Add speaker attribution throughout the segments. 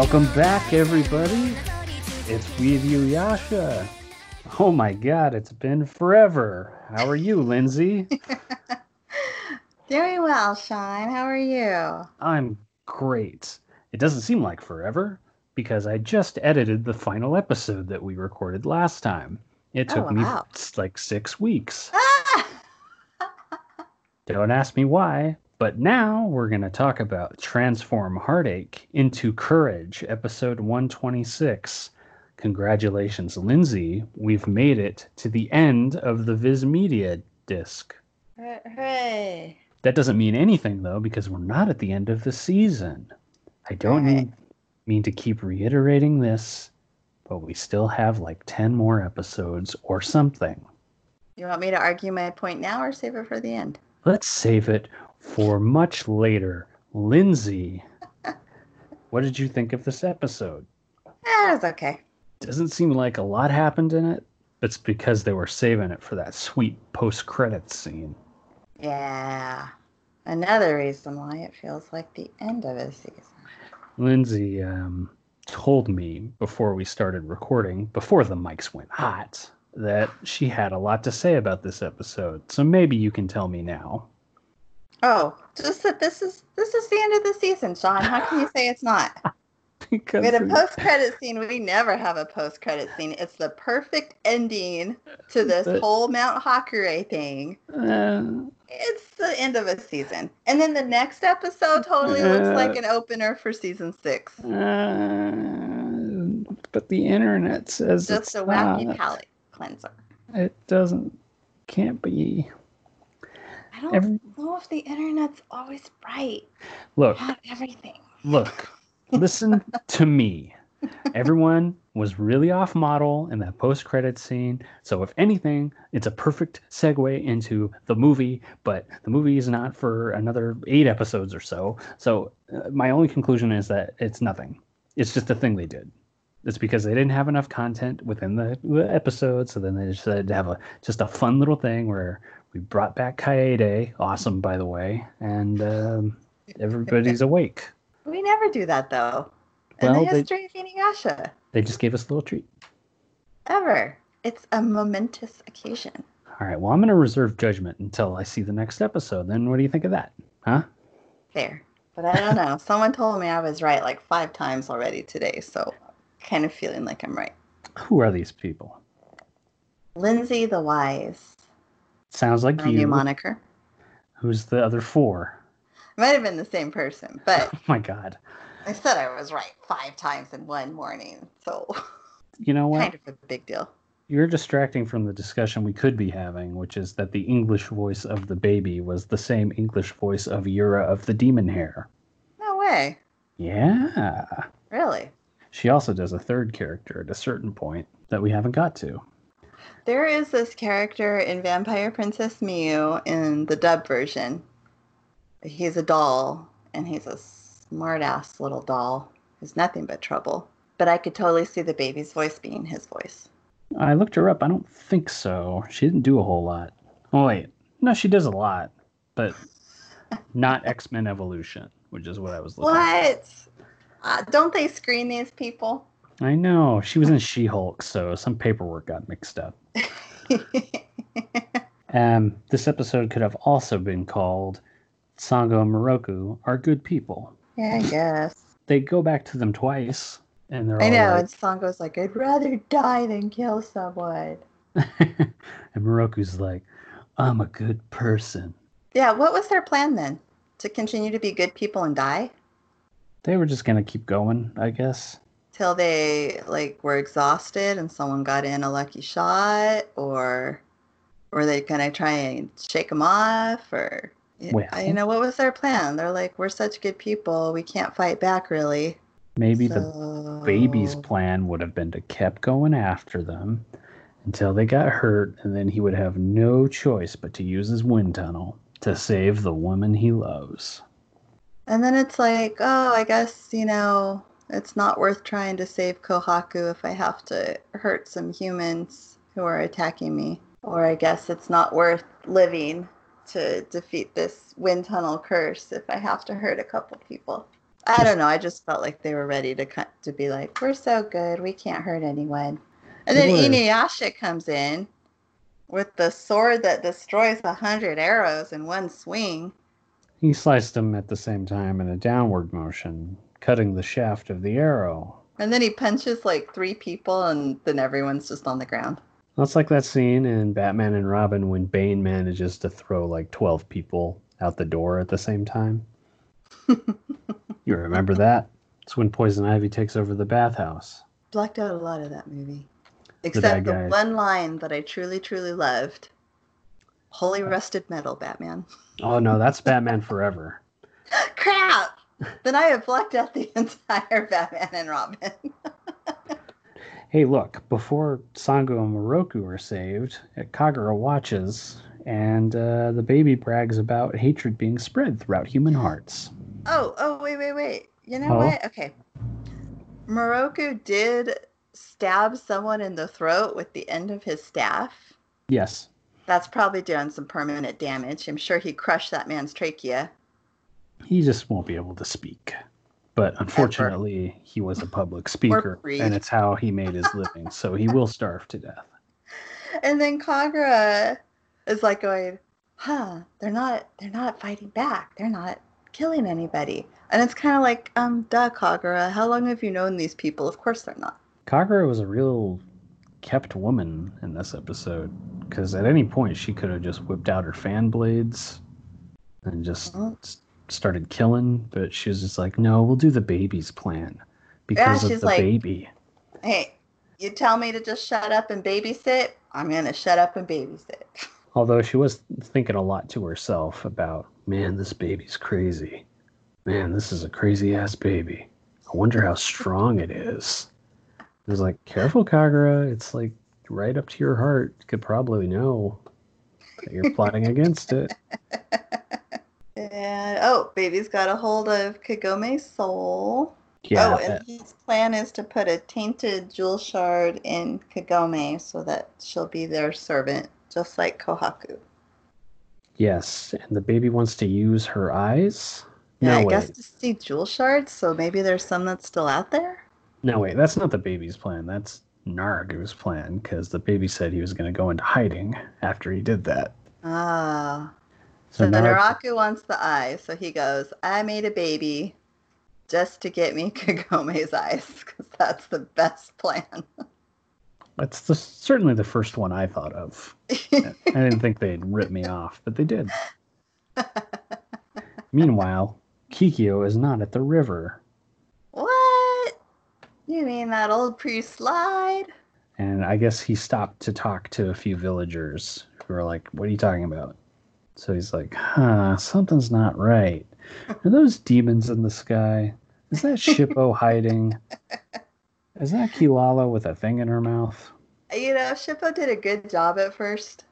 Speaker 1: Welcome back, everybody. It's you, Yasha. Oh my god, it's been forever. How are you, Lindsay?
Speaker 2: Doing well, Sean. How are you?
Speaker 1: I'm great. It doesn't seem like forever because I just edited the final episode that we recorded last time. It
Speaker 2: Oh,
Speaker 1: took me
Speaker 2: wow.
Speaker 1: s- like six weeks. Don't ask me why, but now we're going to talk about Transform Heartache into Courage, episode 126. Congratulations, Lindsay. We've made it to the end of the Viz Media disc.
Speaker 2: Hooray.
Speaker 1: That doesn't mean anything, though, because we're not at the end of the season. I don't
Speaker 2: Right.
Speaker 1: mean, mean to keep reiterating this, but we still have like 10 more episodes or something.
Speaker 2: You want me to argue my point now or save it for the end?
Speaker 1: Let's save it for much later. Lindsay, what did you think of this episode?
Speaker 2: Eh, was okay.
Speaker 1: Doesn't seem like a lot happened in it. It's because they were saving it for that sweet post credits scene.
Speaker 2: Yeah. Another reason why it feels like the end of a season.
Speaker 1: Lindsay um, told me before we started recording, before the mics went hot, that she had a lot to say about this episode. So maybe you can tell me now.
Speaker 2: Oh, just that this is this is the end of the season, Sean. How can you say it's not?
Speaker 1: Because
Speaker 2: We had a post credit scene. We never have a post credit scene. It's the perfect ending to this
Speaker 1: But-
Speaker 2: whole Mount Hawkeye thing.
Speaker 1: uh,
Speaker 2: It's the end of a season. And then the next episode totally looks like an opener for season six.
Speaker 1: uh, but the internet says
Speaker 2: Just
Speaker 1: it's
Speaker 2: a wacky
Speaker 1: not.
Speaker 2: palate cleanser.
Speaker 1: It doesn't. Can't be.
Speaker 2: I don't
Speaker 1: Every,
Speaker 2: know if the internet's always right.
Speaker 1: look,
Speaker 2: Not everything.
Speaker 1: look. Listen to me. Everyone was really off model in that post credit scene. So, if anything, it's a perfect segue into the movie, but the movie is not for another eight episodes or so. So, uh, my only conclusion is that it's nothing. It's just a thing they did. It's because they didn't have enough content within the, the episode. So, then they decided to have a just a fun little thing where we brought back Kaede, awesome, by the way, and um, everybody's awake.
Speaker 2: We never do that though. In
Speaker 1: Well,
Speaker 2: the
Speaker 1: they-
Speaker 2: history of Inuyasha.
Speaker 1: They just gave us a little treat.
Speaker 2: Ever. It's a momentous occasion.
Speaker 1: All right. Well, I'm going to reserve judgment until I see the next episode. Then what do you think of that? Huh?
Speaker 2: Fair, But I don't know. Someone told me I was right like five times already today, so kind of feeling like I'm right.
Speaker 1: Who are these people?
Speaker 2: Lindsay the Wise.
Speaker 1: Sounds like
Speaker 2: My new
Speaker 1: you.
Speaker 2: moniker.
Speaker 1: Who's the other four?
Speaker 2: Might have been the same person, but
Speaker 1: Oh my God.
Speaker 2: I said I was right five times in one morning, so
Speaker 1: You know what?
Speaker 2: kind of a big deal.
Speaker 1: You're distracting from the discussion we could be having, which is that the English voice of the baby was the same English voice of Yura of the Demon Hair.
Speaker 2: No way.
Speaker 1: Yeah.
Speaker 2: Really?
Speaker 1: She also does a third character at a certain point that we haven't got to.
Speaker 2: There is this character in Vampire Princess Miu in the dub version. He's a doll, and he's a smart ass little doll. He's nothing but trouble. But I could totally see the baby's voice being his voice.
Speaker 1: I looked her up. I don't think so. She didn't do a whole lot. Oh, wait. No, she does a lot, but not X Men Evolution, which is what I was looking at.
Speaker 2: What? Uh, don't they screen these people?
Speaker 1: I know. She was in She Hulk, so some paperwork got mixed up. Um, this episode could have also been called Sango and Miroku Are Good People.
Speaker 2: yeah, I guess.
Speaker 1: They go back to them twice, and they're
Speaker 2: I know.
Speaker 1: like,
Speaker 2: And Sango's like, I'd rather die than kill someone.
Speaker 1: and Miroku's like, I'm a good person.
Speaker 2: Yeah, what was their plan then? To continue to be good people and die?
Speaker 1: They were just gonna keep going, I guess.
Speaker 2: Till they like were exhausted and someone got in a lucky shot or were they gonna try and shake them off or
Speaker 1: Well.
Speaker 2: You know what was their plan they're like we're such good people we can't fight back really
Speaker 1: Maybe the baby's plan would have been to keep going after them until they got hurt, and then he would have no choice but to use his wind tunnel to save the woman he loves.
Speaker 2: and then it's like oh i guess you know it's not worth trying to save kohaku if i have to hurt some humans who are attacking me or i guess it's not worth living to defeat this wind tunnel curse if i have to hurt a couple people I don't know. I just felt like they were ready to cut to be like, we're so good, we can't hurt anyone. And then
Speaker 1: were.
Speaker 2: Inuyasha comes in with the sword that destroys a hundred arrows in one swing.
Speaker 1: He sliced them at the same time in a downward motion, cutting the shaft of the arrow.
Speaker 2: And then he punches like three people, and then everyone's just on the ground.
Speaker 1: That's like that scene in Batman and Robin when Bane manages to throw like 12 people out the door at the same time. you remember that? It's when Poison Ivy takes over the bathhouse.
Speaker 2: Blacked out a lot of that movie. Except the one line that I truly, truly loved. Holy uh. rusted metal, Batman.
Speaker 1: Oh no, that's Batman Forever.
Speaker 2: Crap! Then I have blocked out the entire Batman and Robin.
Speaker 1: Hey, look, before Sango and Miroku are saved, Kagura watches, and uh, the baby brags about hatred being spread throughout human hearts.
Speaker 2: Oh, oh, wait, wait, wait. You know
Speaker 1: Oh?
Speaker 2: what? Okay. Miroku did stab someone in the throat with the end of his staff.
Speaker 1: Yes,
Speaker 2: That's probably doing some permanent damage. I'm sure he crushed that man's trachea.
Speaker 1: He just won't be able to speak. But unfortunately, he was a public speaker, and it's how he made his living, so he will starve to death.
Speaker 2: And then Kagura is like going, huh, they're not they're not fighting back. They're not killing anybody. And it's kind of like, um, duh, Kagura, how long have you known these people? Of course they're not.
Speaker 1: Kagura was a real kept woman in this episode, because at any point she could have just whipped out her fan blades and just. Started killing, but she was just like, no, we'll do the baby's plan because of
Speaker 2: she's
Speaker 1: the
Speaker 2: like-
Speaker 1: baby.
Speaker 2: Hey, you tell me to just shut up and babysit, I'm gonna shut up and babysit.
Speaker 1: Although she was thinking a lot to herself about, man, this baby's crazy. Man, this is a crazy ass baby. I wonder how strong it is. I was like, careful, Kagura. It's like right up to your heart. You could probably know that you're plotting against it.
Speaker 2: And oh, baby's got a hold of Kagome's soul.
Speaker 1: Yeah,
Speaker 2: oh, and his plan is to put a tainted jewel shard in Kagome so that she'll be their servant, just like Kohaku.
Speaker 1: yes. And the baby wants to use her eyes.
Speaker 2: Yeah,
Speaker 1: no,
Speaker 2: I
Speaker 1: wait.
Speaker 2: guess to see jewel shards, so maybe there's some that's still out there.
Speaker 1: No, wait. That's not the baby's plan. That's Naraku's plan because the baby said he was going to go into hiding after he did that.
Speaker 2: Ah. So,
Speaker 1: Nar-
Speaker 2: Naraku wants the eyes, so he goes, I made a baby just to get me Kagome's eyes, because that's the best plan.
Speaker 1: That's the, certainly the first one I thought of. I didn't think they'd rip me off, but they did. Meanwhile, Kikyo is not at the river,
Speaker 2: what? You mean that old priest lied?
Speaker 1: and I guess he stopped to talk to a few villagers who are like, What are you talking about? So he's like, Huh, something's not right. Are those demons in the sky? Is that Shippo hiding? Is that Kilala with a thing in her mouth?
Speaker 2: You know, Shippo did a good job at first.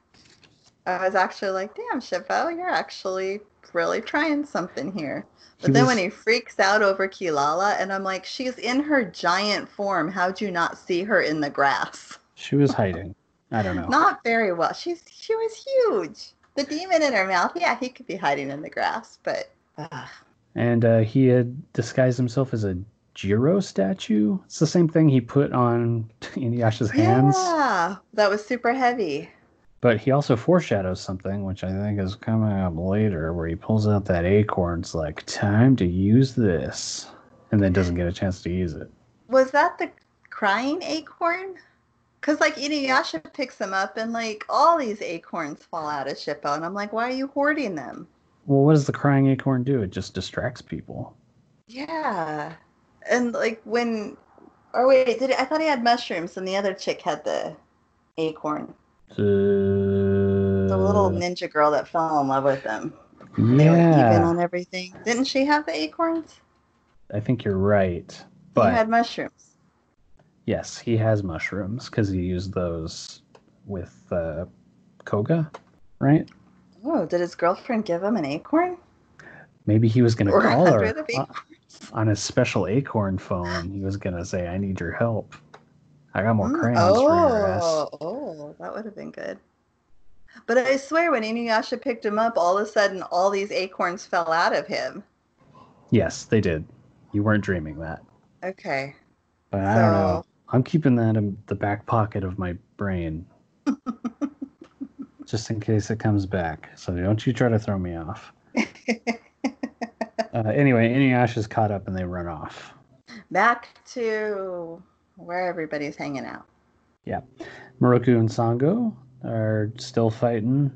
Speaker 2: I was actually like, damn, Shippo, you're actually really trying something here. But
Speaker 1: He
Speaker 2: then
Speaker 1: was-
Speaker 2: when he freaks out over Kilala, and I'm like, she's in her giant form. How'd you not see her in the grass?
Speaker 1: She was hiding. I don't know.
Speaker 2: Not very well. She's she was huge. The demon in her mouth, yeah, he could be hiding in the grass, but uh,
Speaker 1: and uh, he had disguised himself as a Jizo statue. It's the same thing he put on Inuyasha's hands,
Speaker 2: yeah, that was super heavy.
Speaker 1: but he also foreshadows something, which I think is coming up later, where he pulls out that acorn's like, "Time to use this," and then doesn't get a chance to use it.
Speaker 2: Was that the crying acorn? Because like Inuyasha picks them up and like all these acorns fall out of Shippo, and I'm like, why are you hoarding them?
Speaker 1: Well, what does the crying acorn do? It just distracts people.
Speaker 2: Yeah, and like when, or wait, did it, I thought he had mushrooms, and the other chick had the acorn,
Speaker 1: Uh,
Speaker 2: the little ninja girl that fell in love with him. They were even on everything. Didn't she have the acorns?
Speaker 1: I think you're right.
Speaker 2: He
Speaker 1: But
Speaker 2: had mushrooms.
Speaker 1: Yes, he has mushrooms because he used those with uh, Koga, right?
Speaker 2: Oh, did his girlfriend give him an acorn?
Speaker 1: Maybe he was going to call her on, on his special acorn phone. He was going to say, "I need your help. I got more
Speaker 2: Mm,
Speaker 1: crayons for your ass."
Speaker 2: Oh, oh, that would have been good. But I swear, when Inuyasha picked him up, all of a sudden, all these acorns fell out of him.
Speaker 1: Yes, they did. You weren't dreaming that.
Speaker 2: Okay.
Speaker 1: But I don't know. I'm keeping that in the back pocket of my brain. just in case it comes back. So don't you try to throw me off. uh, anyway, Inuyasha's caught up and they run off.
Speaker 2: Back to where everybody's hanging out.
Speaker 1: Yeah. Miroku and Sango are still fighting,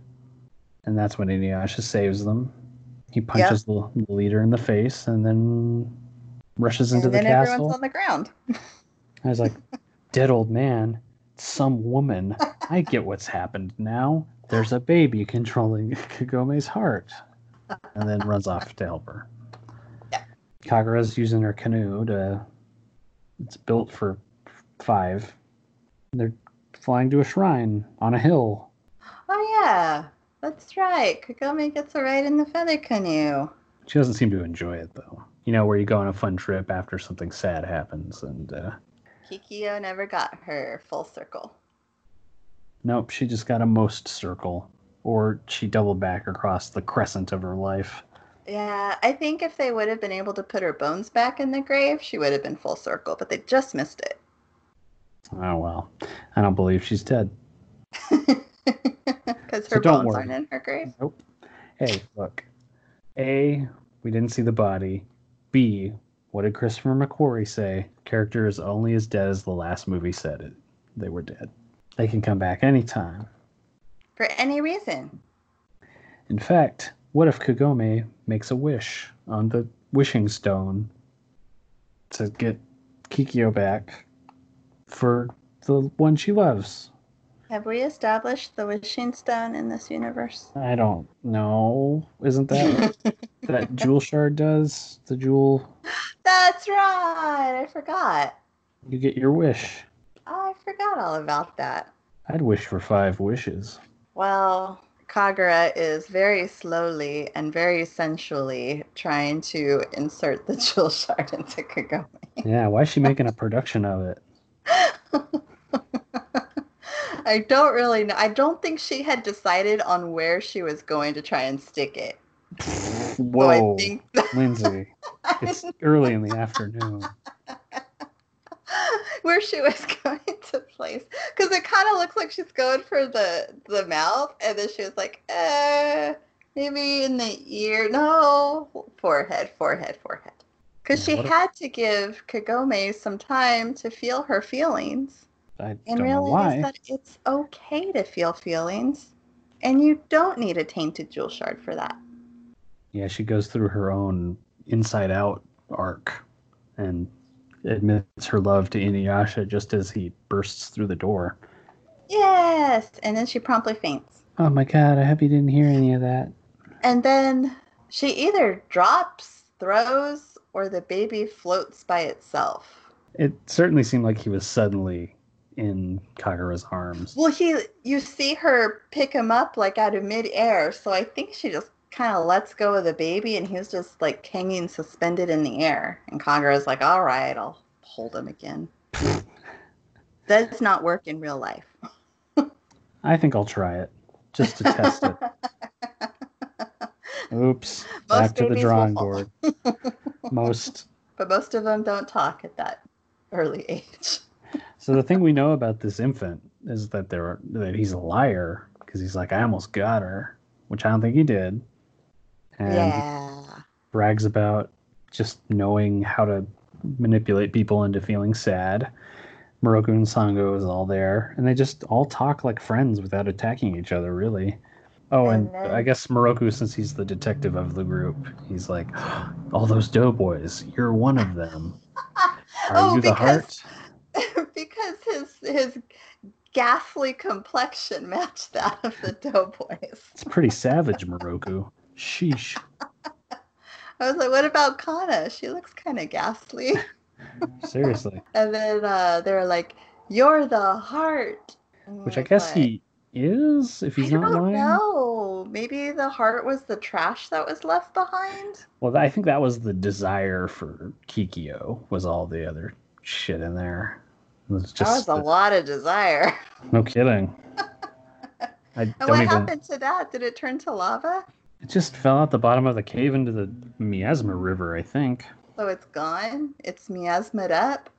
Speaker 1: and that's when Inuyasha saves them. He punches yep. the, the, leader in the face and then rushes into
Speaker 2: and
Speaker 1: the
Speaker 2: then
Speaker 1: castle.
Speaker 2: Everyone's on the ground.
Speaker 1: I was like, dead old man, some woman. I get what's happened now. There's a baby controlling Kagome's heart. And then runs off to help her.
Speaker 2: Yeah.
Speaker 1: Kagura's using her canoe to. It's built for five. They're flying to a shrine on a hill.
Speaker 2: Oh, yeah. That's right. Kagome gets a ride in the feather canoe.
Speaker 1: She doesn't seem to enjoy it, though. You know, where you go on a fun trip after something sad happens and. Uh,
Speaker 2: Kikyo never got her full circle.
Speaker 1: Nope, she just got a most circle. Or she doubled back across the crescent of her life.
Speaker 2: Yeah, I think if they would have been able to put her bones back in the grave, she would have been full circle, but they just missed it.
Speaker 1: Oh, well. I don't believe she's dead.
Speaker 2: Because her so bones worry. aren't in her grave?
Speaker 1: Nope. Hey, look. A, we didn't see the body. B, what did Christopher McQuarrie say? Character is only as dead as the last movie said it. They were dead. They can come back anytime.
Speaker 2: For any reason.
Speaker 1: In fact, what if Kagome makes a wish on the wishing stone to get Kikyo back for the one she loves?
Speaker 2: Have we established the wishing stone in this universe?
Speaker 1: I don't know. Isn't that that jewel shard does? The jewel.
Speaker 2: That's right. I forgot.
Speaker 1: You get your wish.
Speaker 2: I forgot all about that.
Speaker 1: I'd wish for five wishes.
Speaker 2: Well, Kagura is very slowly and very sensually trying to insert the jewel shard into Kagome.
Speaker 1: Yeah, why is she making a production of it?
Speaker 2: I don't really know. I don't think she had decided on where she was going to try and stick it.
Speaker 1: Whoa, so. Lindsay. It's early in the afternoon.
Speaker 2: where she was going to place because it kind of looks like she's going for the the mouth and then she was like uh maybe in the ear no forehead forehead forehead because she had to give kagome some time to feel her feelings
Speaker 1: I and realize
Speaker 2: that it's okay to feel feelings, and you don't need a tainted jewel shard for that.
Speaker 1: Yeah, she goes through her own inside out arc and admits her love to Inuyasha just as he bursts through the door.
Speaker 2: Yes, and then she promptly faints.
Speaker 1: Oh my god, I hope you didn't hear any of that.
Speaker 2: And then she either drops, throws, or the baby floats by itself.
Speaker 1: It certainly seemed like he was suddenly in Kagura's arms.
Speaker 2: Well, he you see her pick him up like out of midair, so I think she just kind of lets go of the baby, and he's just like hanging suspended in the air. And Kagura's like, "All right, I'll hold him again." Does not work in real life.
Speaker 1: I think I'll try it just to test it. Oops, most back to the drawing board. most,
Speaker 2: but most of them don't talk at that early age.
Speaker 1: So the thing we know about this infant is that there are, that he's a liar because he's like, I almost got her, which I don't think he did.
Speaker 2: And yeah.
Speaker 1: brags about just knowing how to manipulate people into feeling sad. Miroku and Sango is all there, and they just all talk like friends without attacking each other, really. Oh, and, and then... I guess Miroku, since he's the detective of the group, he's like, all those doughboys, you're one of them. Are oh, you the because... heart?
Speaker 2: because his his ghastly complexion matched that of the doughboys.
Speaker 1: It's pretty savage, Miroku. Sheesh.
Speaker 2: I was like, what about Kanna? She looks kind of ghastly.
Speaker 1: Seriously.
Speaker 2: and then uh, they're like, "You're the heart."
Speaker 1: Which I guess like, he is, if he's
Speaker 2: I
Speaker 1: not
Speaker 2: don't
Speaker 1: lying.
Speaker 2: No, maybe the heart was the trash that was left behind.
Speaker 1: Well, I think that was the desire for Kikyo. Was all the other shit in there.
Speaker 2: Was Just, that was a lot of desire.
Speaker 1: No kidding.
Speaker 2: I and what even... happened to that? Did it turn to lava?
Speaker 1: It just fell out the bottom of the cave into the Miasma River, I think.
Speaker 2: So it's gone? It's miasmed up?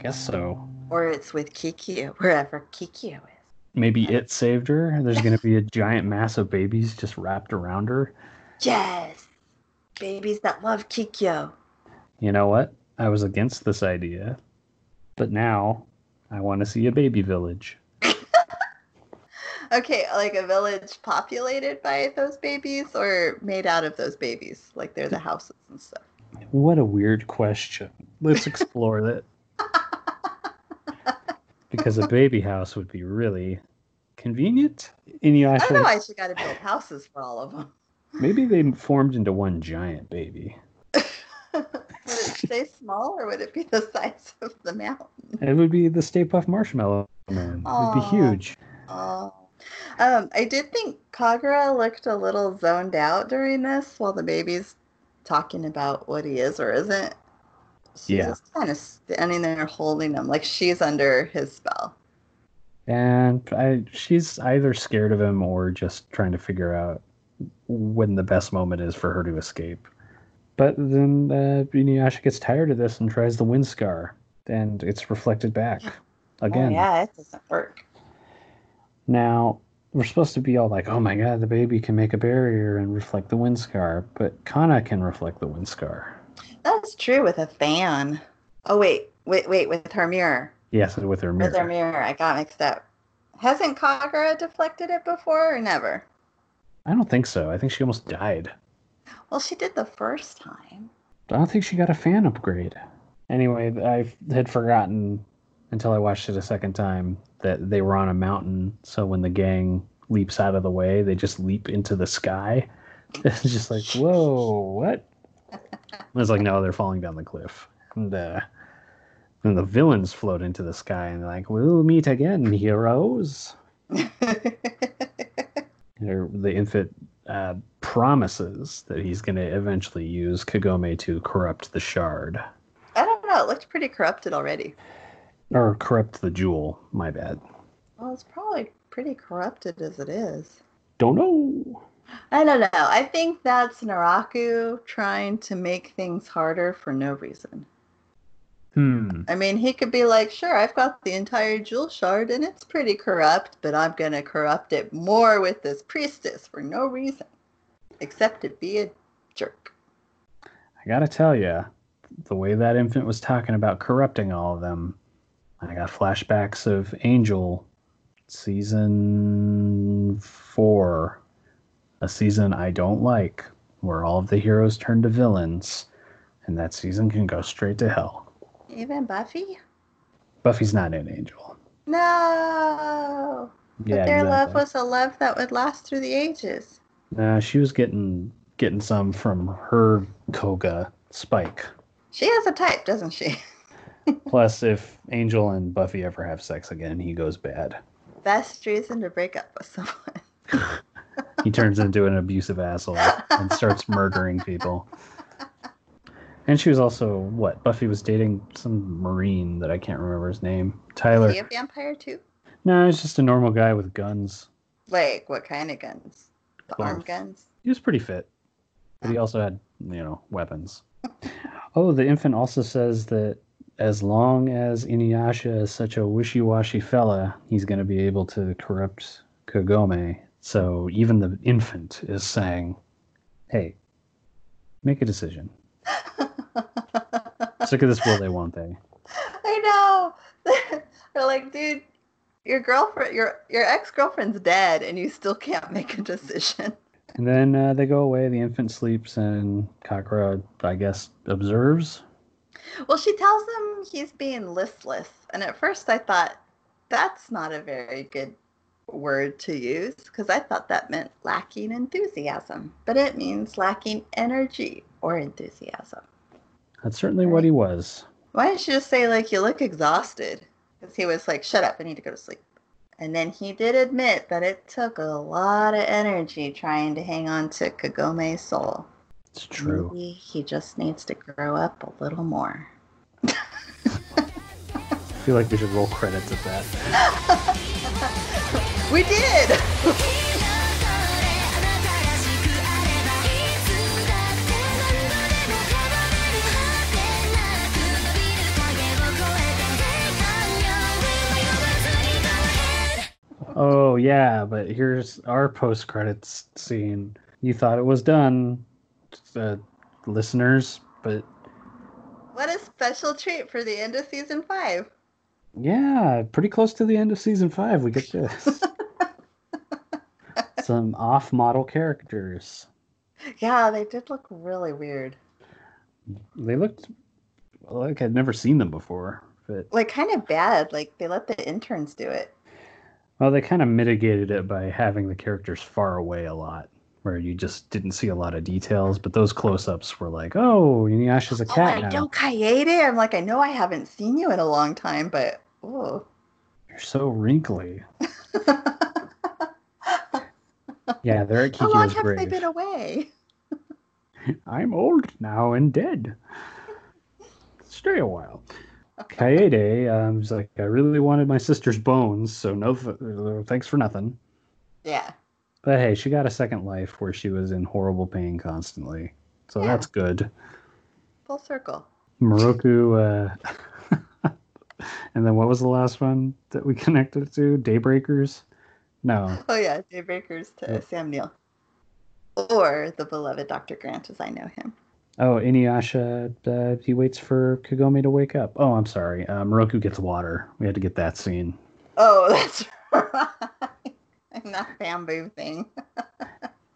Speaker 1: Guess so.
Speaker 2: Or it's with Kikyo, wherever Kikyo is.
Speaker 1: Maybe it saved her. There's going to be a giant mass of babies just wrapped around her.
Speaker 2: Yes! Babies that love Kikyo.
Speaker 1: You know what? I was against this idea, but now I want to see a baby village.
Speaker 2: Okay, like a village populated by those babies or made out of those babies? Like they're the hmm. houses and stuff.
Speaker 1: What a weird question. Let's explore that. Because a baby house would be really convenient. Inuyasha,
Speaker 2: I don't know why she got to build houses for all of them.
Speaker 1: maybe they formed into one giant baby.
Speaker 2: would it stay small or would it be the size of the mountain?
Speaker 1: It would be the Stay Puft Marshmallow Man. It would be huge.
Speaker 2: Oh. Um, I did think Kagura looked a little zoned out during this while the baby's talking about what he is or isn't. She's
Speaker 1: Yeah.
Speaker 2: just kind of standing there holding him like she's under his spell.
Speaker 1: And I, she's either scared of him or just trying to figure out when the best moment is for her to escape. But then uh, Inuyasha gets tired of this and tries the wind scar, and it's reflected back again.
Speaker 2: Oh, yeah, it doesn't work.
Speaker 1: Now, we're supposed to be all like, oh my god, the baby can make a barrier and reflect the wind scar, but Kanna can reflect the wind scar.
Speaker 2: That's true with a fan. Oh wait, wait, wait, with her mirror.
Speaker 1: Yes, with her mirror.
Speaker 2: With her
Speaker 1: mirror.
Speaker 2: I got mixed up. Hasn't Kagura deflected it before or never?
Speaker 1: I don't think so. I think she almost died.
Speaker 2: Well, she did the first time.
Speaker 1: I don't think she got a fan upgrade. Anyway, I had forgotten until I watched it a second time that they were on a mountain. So when the gang leaps out of the way, they just leap into the sky. It's just like, whoa, what? I was like, no, they're falling down the cliff. And uh, then the villains float into the sky and they're like, we'll meet again, heroes. The infant uh, promises that he's going to eventually use Kagome to corrupt the shard.
Speaker 2: I don't know. It looked pretty corrupted already.
Speaker 1: Or corrupt the jewel, my bad.
Speaker 2: Well, it's probably pretty corrupted as it is.
Speaker 1: Don't know.
Speaker 2: I don't know. I think that's Naraku trying to make things harder for no reason.
Speaker 1: Hmm.
Speaker 2: I mean, he could be like, sure, I've got the entire jewel shard and it's pretty corrupt, but I'm going to corrupt it more with this priestess for no reason. Except to be a jerk.
Speaker 1: I gotta tell you, the way that infant was talking about corrupting all of them, I got flashbacks of Angel season four, a season I don't like, where all of the heroes turn to villains, and that season can go straight to hell.
Speaker 2: Even Buffy?
Speaker 1: Buffy's not in Angel.
Speaker 2: No! But
Speaker 1: Yeah,
Speaker 2: their love was a love that would last through the ages.
Speaker 1: Nah, she was getting getting some from her Koga Spike.
Speaker 2: She has a type, doesn't she?
Speaker 1: Plus, if Angel and Buffy ever have sex again, he goes bad.
Speaker 2: Best reason to break up with someone.
Speaker 1: He turns into an abusive asshole and starts murdering people. And she was also what? Buffy was dating some marine that I can't remember his name. Tyler.
Speaker 2: Is he a vampire too?
Speaker 1: No, he's just a normal guy with guns.
Speaker 2: Like, what kind of guns? The arm
Speaker 1: Both.
Speaker 2: guns?
Speaker 1: He was pretty fit, but he also had you know weapons. Oh, the infant also says that as long as Inuyasha is such a wishy-washy fella, he's going to be able to corrupt Kagome. So even the infant is saying, "Hey, make a decision. Sick of this, will they? Won't they?"
Speaker 2: I know. They're like, dude, your girlfriend, your your ex girlfriend's dead, and you still can't make a decision.
Speaker 1: And then uh, they go away. The infant sleeps, and Kagura, I guess, observes.
Speaker 2: Well, she tells him he's being listless, and at first I thought that's not a very good word to use because I thought that meant lacking enthusiasm, but it means lacking energy or enthusiasm.
Speaker 1: That's certainly what he was.
Speaker 2: Why didn't you just say like you look exhausted? Because he was like, "Shut up, I need to go to sleep." And then he did admit that it took a lot of energy trying to hang on to Kagome's soul.
Speaker 1: It's true.
Speaker 2: Maybe he just needs to grow up a little more.
Speaker 1: I feel like we should roll credits at that.
Speaker 2: we did!
Speaker 1: oh yeah but here's our post credits scene you thought it was done uh, listeners, but
Speaker 2: What a special treat for the end of season five.
Speaker 1: yeah, pretty close to the end of season five. We get this. Some off-model characters.
Speaker 2: Yeah, they did look really weird.
Speaker 1: They looked like I'd never seen them before, but
Speaker 2: Like kind of bad. Like they let the interns do it.
Speaker 1: well, they kind of mitigated it by having the characters far away a lot, where you just didn't see a lot of details. But those close-ups were like, "Oh, Inuyasha's a cat
Speaker 2: Oh,
Speaker 1: cat
Speaker 2: I
Speaker 1: now."
Speaker 2: know Kaede. I'm like, I know I haven't seen you in a long time, but oh.
Speaker 1: You're so wrinkly. Yeah, they're at
Speaker 2: How long have they been away?
Speaker 1: I'm old now and dead. Stay a while. Kaede um, was like, I really wanted my sister's bones, so no, th- thanks for nothing.
Speaker 2: Yeah.
Speaker 1: But hey, she got a second life where she was in horrible pain constantly, so
Speaker 2: Yeah.
Speaker 1: that's good.
Speaker 2: Full circle.
Speaker 1: Miroku, uh, and then what was the last one that we connected to? Daybreakers? No,
Speaker 2: Oh yeah, Daybreakers to
Speaker 1: Yep.
Speaker 2: Sam Neill. Or the beloved Dr. Grant as I know him.
Speaker 1: Oh, Inuyasha, uh, he waits for Kagome to wake up. Oh, I'm sorry. Uh, Miroku gets water. We had to get that scene.
Speaker 2: Oh, that's right. That bamboo thing.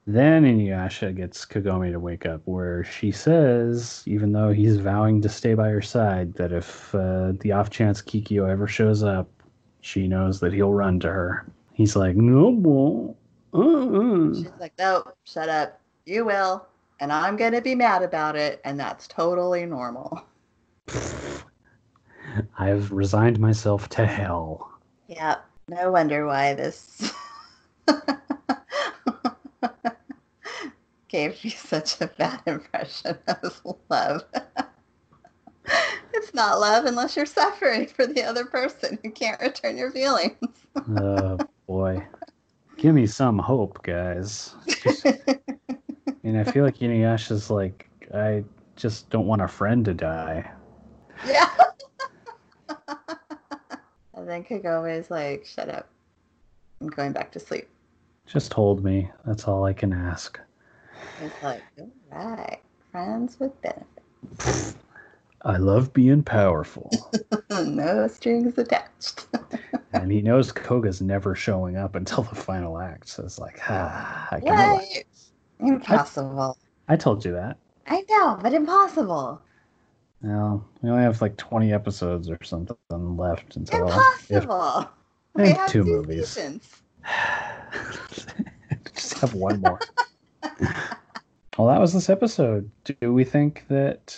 Speaker 1: Then Inuyasha gets Kagome to wake up, where she says, even though he's vowing to stay by her side, that if uh, the off chance Kikyo ever shows up, she knows that he'll run to her. He's like, no, won't. Uh-uh.
Speaker 2: She's like, no, shut up. You will. And I'm going to be mad about it. And that's totally normal.
Speaker 1: I've resigned myself to hell.
Speaker 2: Yeah. No wonder why this gave you such a bad impression of love. it's not love unless you're suffering for the other person who can't return your feelings.
Speaker 1: Oh, boy. Give me some hope, guys. And I feel like Inuyasha's like, I just don't want a friend to die.
Speaker 2: Yeah. and then Kagome is like, shut up. I'm going back to sleep.
Speaker 1: Just hold me. That's all I can ask.
Speaker 2: He's like, all right, friends with benefits.
Speaker 1: I love being powerful.
Speaker 2: no strings attached.
Speaker 1: and he knows Koga's never showing up until the final act. So it's like, ah, I can
Speaker 2: What?
Speaker 1: relax.
Speaker 2: Impossible.
Speaker 1: I told you that.
Speaker 2: I know, but impossible.
Speaker 1: Well, we only have like 20 episodes or something left until if
Speaker 2: Impossible.
Speaker 1: I
Speaker 2: We
Speaker 1: have
Speaker 2: have
Speaker 1: two
Speaker 2: two
Speaker 1: movies.
Speaker 2: seasons.
Speaker 1: just have one more. well, that was this episode. Do we think that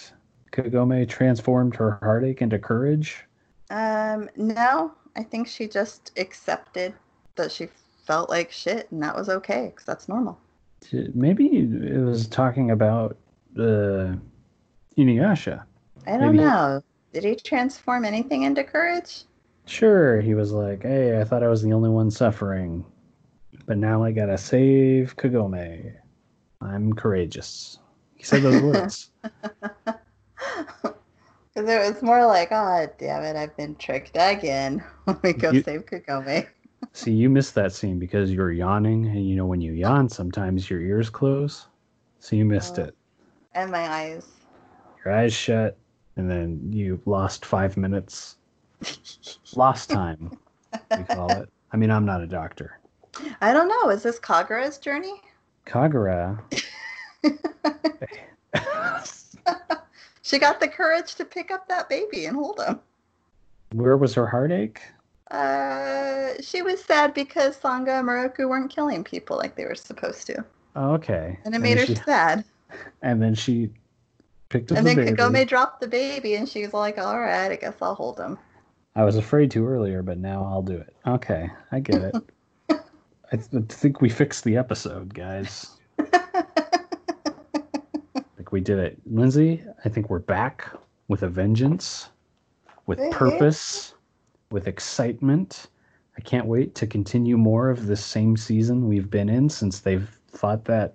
Speaker 1: Kagome transformed her heartache into courage?
Speaker 2: Um, no, I think she just accepted that she felt like shit, and that was okay, because that's normal.
Speaker 1: Maybe it was talking about uh, Inuyasha.
Speaker 2: I don't
Speaker 1: Maybe-
Speaker 2: know. Did he transform anything into courage?
Speaker 1: Sure, he was like, "Hey, I thought I was the only one suffering, but now I gotta save Kagome. I'm courageous." He said those words.
Speaker 2: Because it was more like, oh, damn it, I've been tricked again. Let me go
Speaker 1: You-
Speaker 2: save Kagome.
Speaker 1: See, you missed that scene because you were yawning, and you know when you yawn, sometimes your ears close. So you missed
Speaker 2: Oh.
Speaker 1: it.
Speaker 2: And my eyes.
Speaker 1: Your eyes shut, and then you lost five minutes. Lost time, we call it. I mean, I'm not a doctor.
Speaker 2: I don't know. Is this Kagura's journey?
Speaker 1: Kagura.
Speaker 2: She got the courage to pick up that baby and hold him.
Speaker 1: Where was her heartache?
Speaker 2: Uh, she was sad because Sango and Miroku weren't killing people like they were supposed to.
Speaker 1: Oh, okay.
Speaker 2: And it made her
Speaker 1: she,
Speaker 2: sad.
Speaker 1: and then she picked up
Speaker 2: And
Speaker 1: the
Speaker 2: then
Speaker 1: baby.
Speaker 2: Kagome dropped the baby and she was like, all right, I guess I'll hold him.
Speaker 1: I was afraid to earlier, but now I'll do it. Okay, I get it. I th- think we fixed the episode, guys. Like we did it. Lindsay, I think we're back with a vengeance, with purpose, with excitement. I can't wait to continue more of this same season we've been in since they've fought that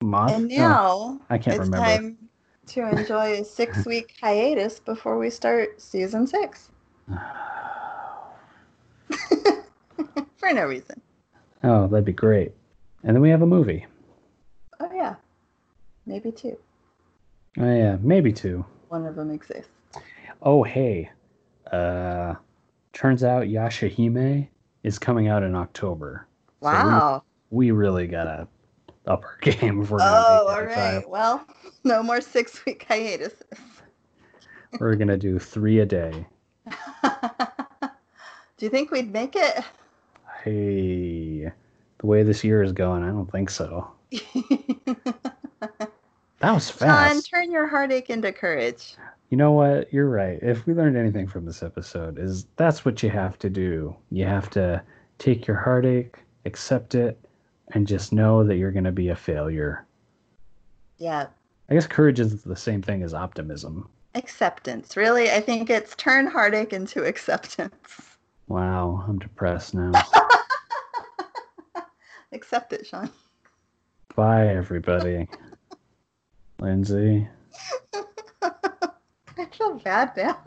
Speaker 1: moth.
Speaker 2: and
Speaker 1: No,
Speaker 2: now
Speaker 1: I can't
Speaker 2: it's
Speaker 1: remember.
Speaker 2: time to enjoy a six week hiatus before we start season six. for no reason.
Speaker 1: Oh, that'd be great. And then we have a movie.
Speaker 2: Oh yeah, maybe two.
Speaker 1: Oh yeah, maybe two.
Speaker 2: One of them exists.
Speaker 1: Oh hey, uh, turns out Yashahime is coming out in October. So we-
Speaker 2: Wow.
Speaker 1: we, really gotta up our game if we're gonna
Speaker 2: oh, all right.
Speaker 1: time.
Speaker 2: Well, no more six week hiatuses.
Speaker 1: We're gonna do three a day.
Speaker 2: Do you think we'd make it?
Speaker 1: Hey, the way this year is going, I don't think so. That was
Speaker 2: John,
Speaker 1: fast.
Speaker 2: turn your heartache into courage.
Speaker 1: You know what? You're right. If we learned anything from this episode, is that's what you have to do. You have to take your heartache, accept it, and just know that you're gonna be a failure.
Speaker 2: Yeah.
Speaker 1: I guess courage is the same thing as optimism.
Speaker 2: Acceptance. Really, I think it's turn heartache into acceptance.
Speaker 1: Wow, I'm depressed now.
Speaker 2: Accept it, Sean.
Speaker 1: Bye, everybody. Lindsay.
Speaker 2: I feel bad now.